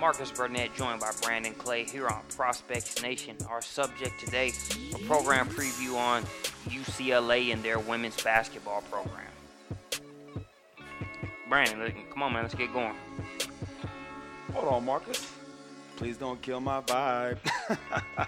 Marques Burnett joined by Brandon Clay here on Prospects Nation. Our subject today, a program preview on UCLA and their women's basketball program. Brandon, come on, man, let's get going. Hold on, Marques. Please don't kill my vibe. uh,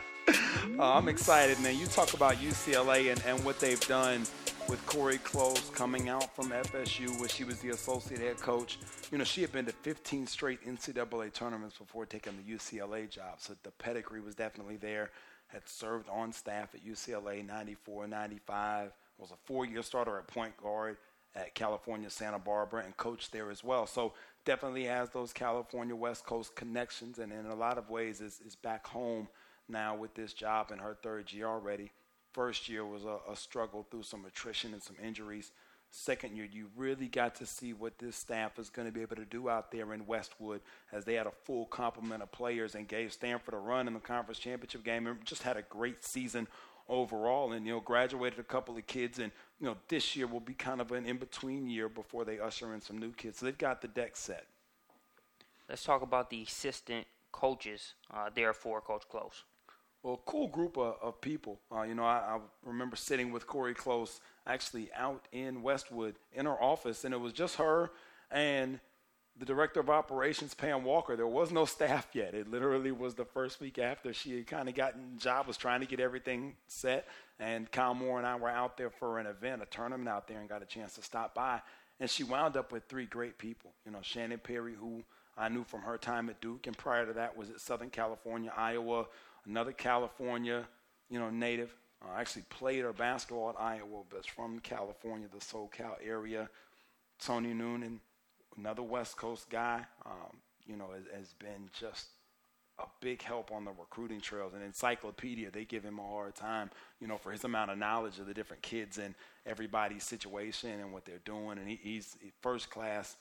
I'm excited, man. You talk about UCLA and, and what they've done with Cori Close coming out from FSU, where she was the associate head coach. You know, she had been to 15 straight NCAA tournaments before taking the UCLA job, so the pedigree was definitely there. Had served on staff at UCLA 94, 95, was a four-year starter at point guard at California Santa Barbara and coached there as well. So definitely has those California West Coast connections, and in a lot of ways is, is back home now with this job in her third year already. First year was a, a struggle through some attrition and some injuries. Second year, you really got to see what this staff is going to be able to do out there in Westwood as they had a full complement of players and gave Stanford a run in the conference championship game and just had a great season overall. And you know graduated a couple of kids and you know this year will be kind of an in-between year before they usher in some new kids. So they've got the deck set. Let's talk about the assistant coaches. Uh, there for coach close well, cool group of, of people. Uh, you know, I, I, remember sitting with Cori Close actually out in Westwood in her office, and it was just her and the director of operations, Pam Walker. There was no staff yet. It literally was the first week after she had kind of gotten the job, was trying to get everything set. And Kyle Moore and I were out there for an event, a tournament out there, and got a chance to stop by. And she wound up with three great people. You know, Shannon Perry, who I knew from her time at Duke, and prior to that was at Southern California, Iowa, another California, you know, native. Uh, actually played her basketball at Iowa, but from California, the SoCal area. Tony Newnan, another West Coast guy, um, you know, has, has, been just a big help on the recruiting trails. And Encyclopedia, they give him a hard time, you know, for his amount of knowledge of the different kids and everybody's situation and what they're doing. And he, he's first class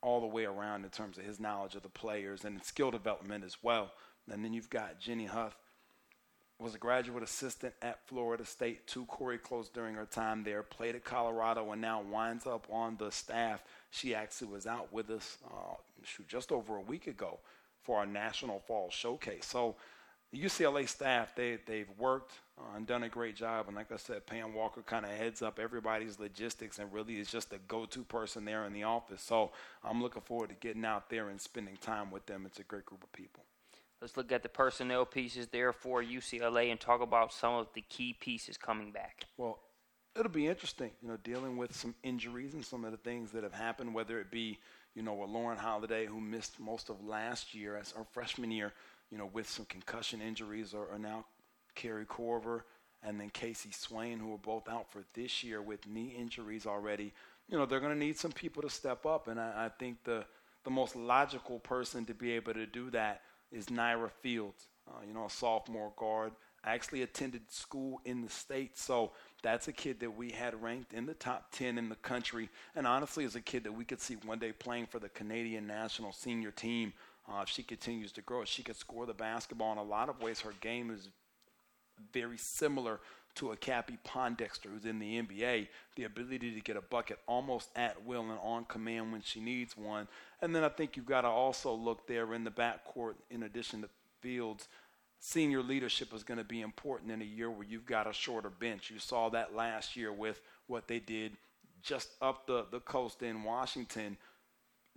all the way around in terms of his knowledge of the players and skill development as well. And then you've got Jenny Huff, was a graduate assistant at Florida State to Cori Close during her time there, played at Colorado, and now winds up on the staff. She actually was out with us uh, shoot, just over a week ago for our National Fall Showcase. So the UCLA staff, they, they've worked uh, and done a great job. And like I said, Pam Walker kind of heads up everybody's logistics and really is just the go-to person there in the office. So I'm looking forward to getting out there and spending time with them. It's a great group of people. Let's look at the personnel pieces there for UCLA and talk about some of the key pieces coming back. Well, it'll be interesting, you know, dealing with some injuries and some of the things that have happened, whether it be, you know, a Lauren Holiday who missed most of last year as her freshman year, you know, with some concussion injuries, or, or now Kari Korver and then Kacy Swain, who are both out for this year with knee injuries already. You know, they're going to need some people to step up, and I, I think the the most logical person to be able to do that is Nirra Fields, uh, you know, a sophomore guard. I actually attended school in the state, so that's a kid that we had ranked in the top 10 in the country, and honestly, is a kid that we could see one day playing for the Canadian national senior team. Uh, if she continues to grow, she could score the basketball. In a lot of ways, her game is very similar to a Cappie Pondexter who's in the NBA, the ability to get a bucket almost at will and on command when she needs one. And then I think you've got to also look there in the backcourt, in addition to Fields. Senior leadership is going to be important in a year where you've got a shorter bench. You saw that last year with what they did just up the, the coast in Washington.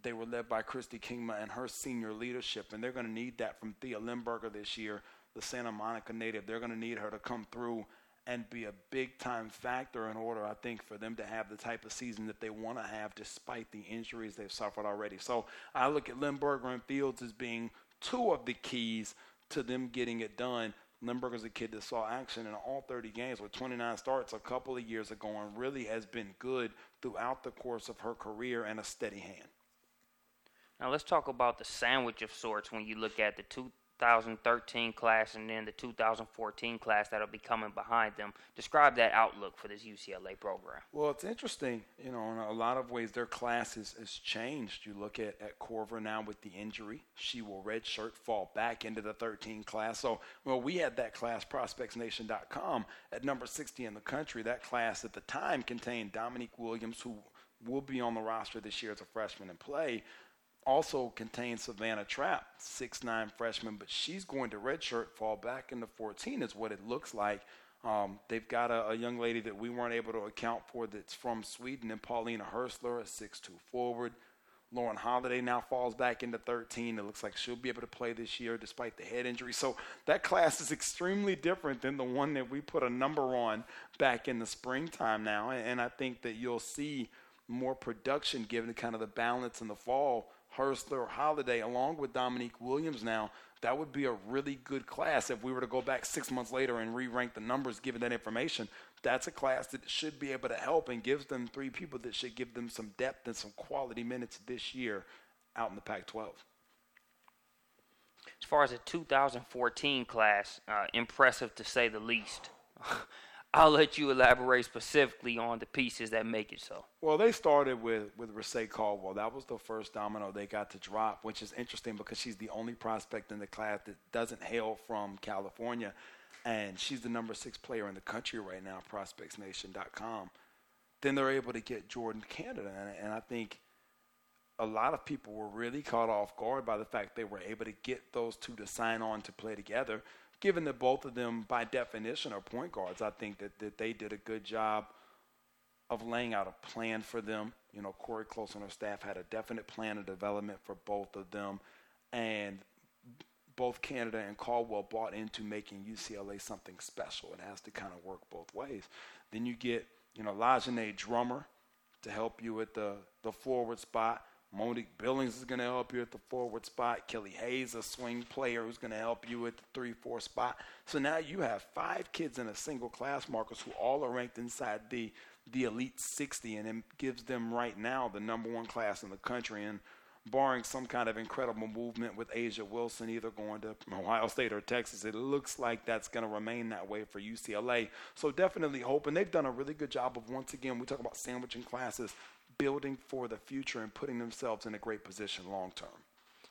They were led by Kristi Kingma and her senior leadership, and they're going to need that from Thea Lemberger this year, the Santa Monica native. They're going to need her to come through and be a big time factor in order, I think, for them to have the type of season that they want to have despite the injuries they've suffered already. So I look at Lemberger and Fields as being two of the keys to them getting it done. Lemberger's a kid that saw action in all 30 games with 29 starts a couple of years ago and really has been good throughout the course of her career and a steady hand. Now let's talk about the sandwich of sorts when you look at the two 2013 class and then the 2014 class that'll be coming behind them. Describe that outlook for this UCLA program. Well, it's interesting. You know, in a lot of ways, their class has, has changed. You look at, at Korver now with the injury. She will redshirt, fall back into the 13 class. So, well, we had that class, prospectsnation.com, at number 60 in the country. That class at the time contained Dominique Williams, who will be on the roster this year as a freshman and play also contains Savannah Trapp, six nine freshman, but she's going to redshirt, fall back into 14 is what it looks like. Um, they've got a, a, young lady that we weren't able to account for that's from Sweden, and Paulina Hersler, a six-two forward. Lauren Holiday now falls back into 13. It looks like she'll be able to play this year despite the head injury. So that class is extremely different than the one that we put a number on back in the springtime now. And I think that you'll see more production given kind of the balance in the fall. Hersler, Holiday, along with Dominique Williams now, that would be a really good class if we were to go back six months later and re-rank the numbers given that information that's a class that should be able to help and gives them three people that should give them some depth and some quality minutes this year out in the Pac 12. As far as the 2014 class, uh, impressive to say the least. I'll let you elaborate specifically on the pieces that make it so. Well, they started with with Recee Caldwell. That was the first domino they got to drop, which is interesting because she's the only prospect in the class that doesn't hail from California and she's the number six player in the country right now, prospectsnation.com, then they're able to get Jordin Canada. And, and I think a lot of people were really caught off guard by the fact they were able to get those two to sign on to play together. Given that both of them, by definition, are point guards, I think that, that they did a good job of laying out a plan for them. You know, Cori Close and her staff had a definite plan of development for both of them. And both Canada and Caldwell bought into making UCLA something special. It has to kind of work both ways. Then you get, you know, Lajahna Drummer to help you at the, the forward spot. Monique Billings is going to help you at the forward spot. Kelli Hayes, a swing player, who's going to help you at the 3 4 spot. So now you have five kids in a single class, Marques, who all are ranked inside the, the Elite 60, and it gives them right now the number one class in the country. And barring some kind of incredible movement with A'ja Wilson either going to Ohio State or Texas, it looks like that's going to remain that way for UCLA. So definitely hope, and they've done a really good job of once again, we talk about sandwiching classes, building for the future and putting themselves in a great position long term.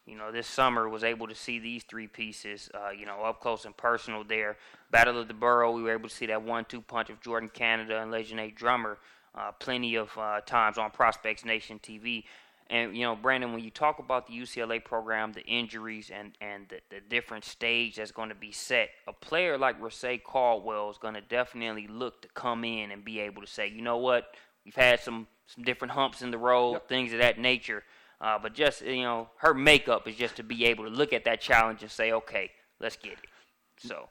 You know, this summer was able to see these three pieces, uh, you know, up close and personal there. Battle of the Borough, we were able to see that one-two punch of Jordin Canada and Lajahna Drummer uh, plenty of uh, times on Prospects Nation TV. And you know, Brandon, when you talk about the UCLA program, the injuries and and the, the different stage that's going to be set, a player like Recee Caldwell is going to definitely look to come in and be able to say, you know what, we've had some some different humps in the road, yep. things of that nature. Uh, but just you know, her makeup is just to be able to look at that challenge and say, okay, let's get it. So,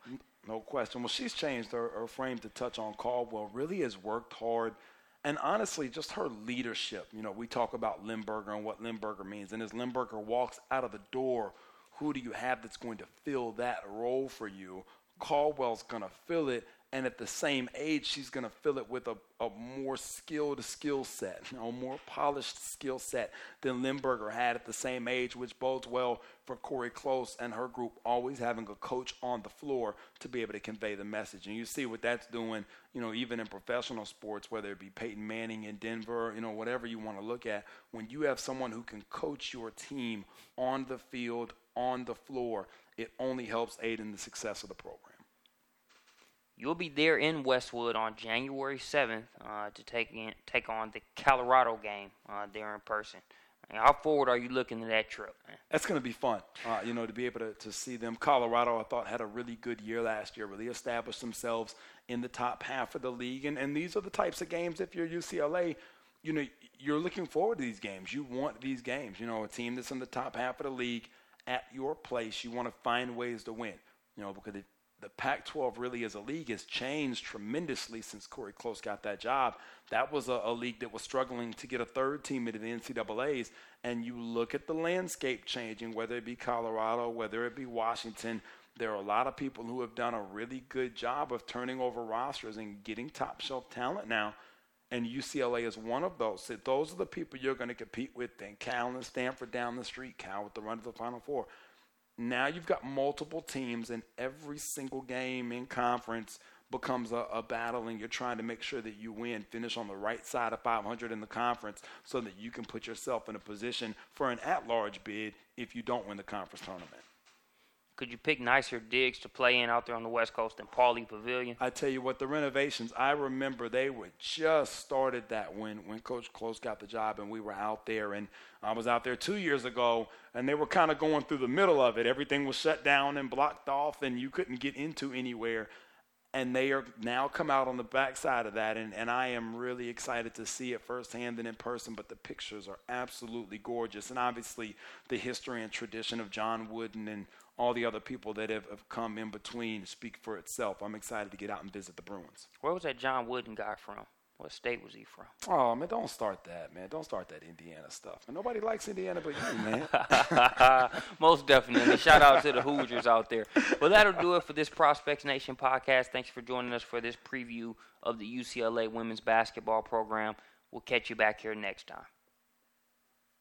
no question. Well, she's changed her, her frame to touch on Caldwell. Really has worked hard and honestly, just her leadership. You know, we talk about Lemberger and what Lemberger means. And as Lemberger walks out of the door, who do you have that's going to fill that role for you? Caldwell's going to fill it and at the same age, she's going to fill it with a, a more skilled skill set, a more polished skill set than Lemberger had at the same age, which bodes well for Cori Close and her group always having a coach on the floor to be able to convey the message. And you see what that's doing, you know, even in professional sports, whether it be Peyton Manning in Denver, you know, whatever you want to look at. When you have someone who can coach your team on the field, on the floor, it only helps aid in the success of the program. You'll be there in Westwood on January 7th uh, to take in, take on the Colorado game uh, there in person. how forward are you looking to that trip? Man? That's going to be fun. Uh, you know, to be able to, to see them. Colorado, I thought, had a really good year last year. Really established themselves in the top half of the league, and and these are the types of games. If you're UCLA, you know, you're looking forward to these games. You want these games. You know, a team that's in the top half of the league at your place. You want to find ways to win. You know, because if the Pac 12 really as a league has changed tremendously since Cori Close got that job. That was a, a, league that was struggling to get a third team into the NCAAs. And you look at the landscape changing, whether it be Colorado, whether it be Washington. There are a lot of people who have done a really good job of turning over rosters and getting top shelf talent now. And UCLA is one of those. So those are the people you're going to compete with. Then Cal and Stanford down the street, Cal with the run to the Final Four now you've got multiple teams, and every single game in conference becomes a, a, battle, and you're trying to make sure that you win, finish on the right side of 500 in the conference, so that you can put yourself in a position for an at-large bid if you don't win the conference tournament. Could you pick nicer digs to play in out there on the West Coast than Pauley Pavilion? I tell you what, the renovations. I remember they were just started that when when Coach Close got the job, and we were out there, and I was out there two years ago, and they were kind of going through the middle of it. Everything was shut down and blocked off, and you couldn't get into anywhere. And they are now come out on the backside of that, and, and I am really excited to see it firsthand and in person. But the pictures are absolutely gorgeous, and obviously the history and tradition of John Wooden and all the other people that have, have come in between speak for itself. I'm excited to get out and visit the Bruins. Where was that John Wooden guy from? What state was he from? Oh man, don't start that, man. Don't start that Indiana stuff. And nobody likes Indiana but you, man. Most definitely. Shout out to the Hoosiers out there. Well, that'll do it for this Prospects Nation podcast. Thanks for joining us for this preview of the UCLA women's basketball program. We'll catch you back here next time.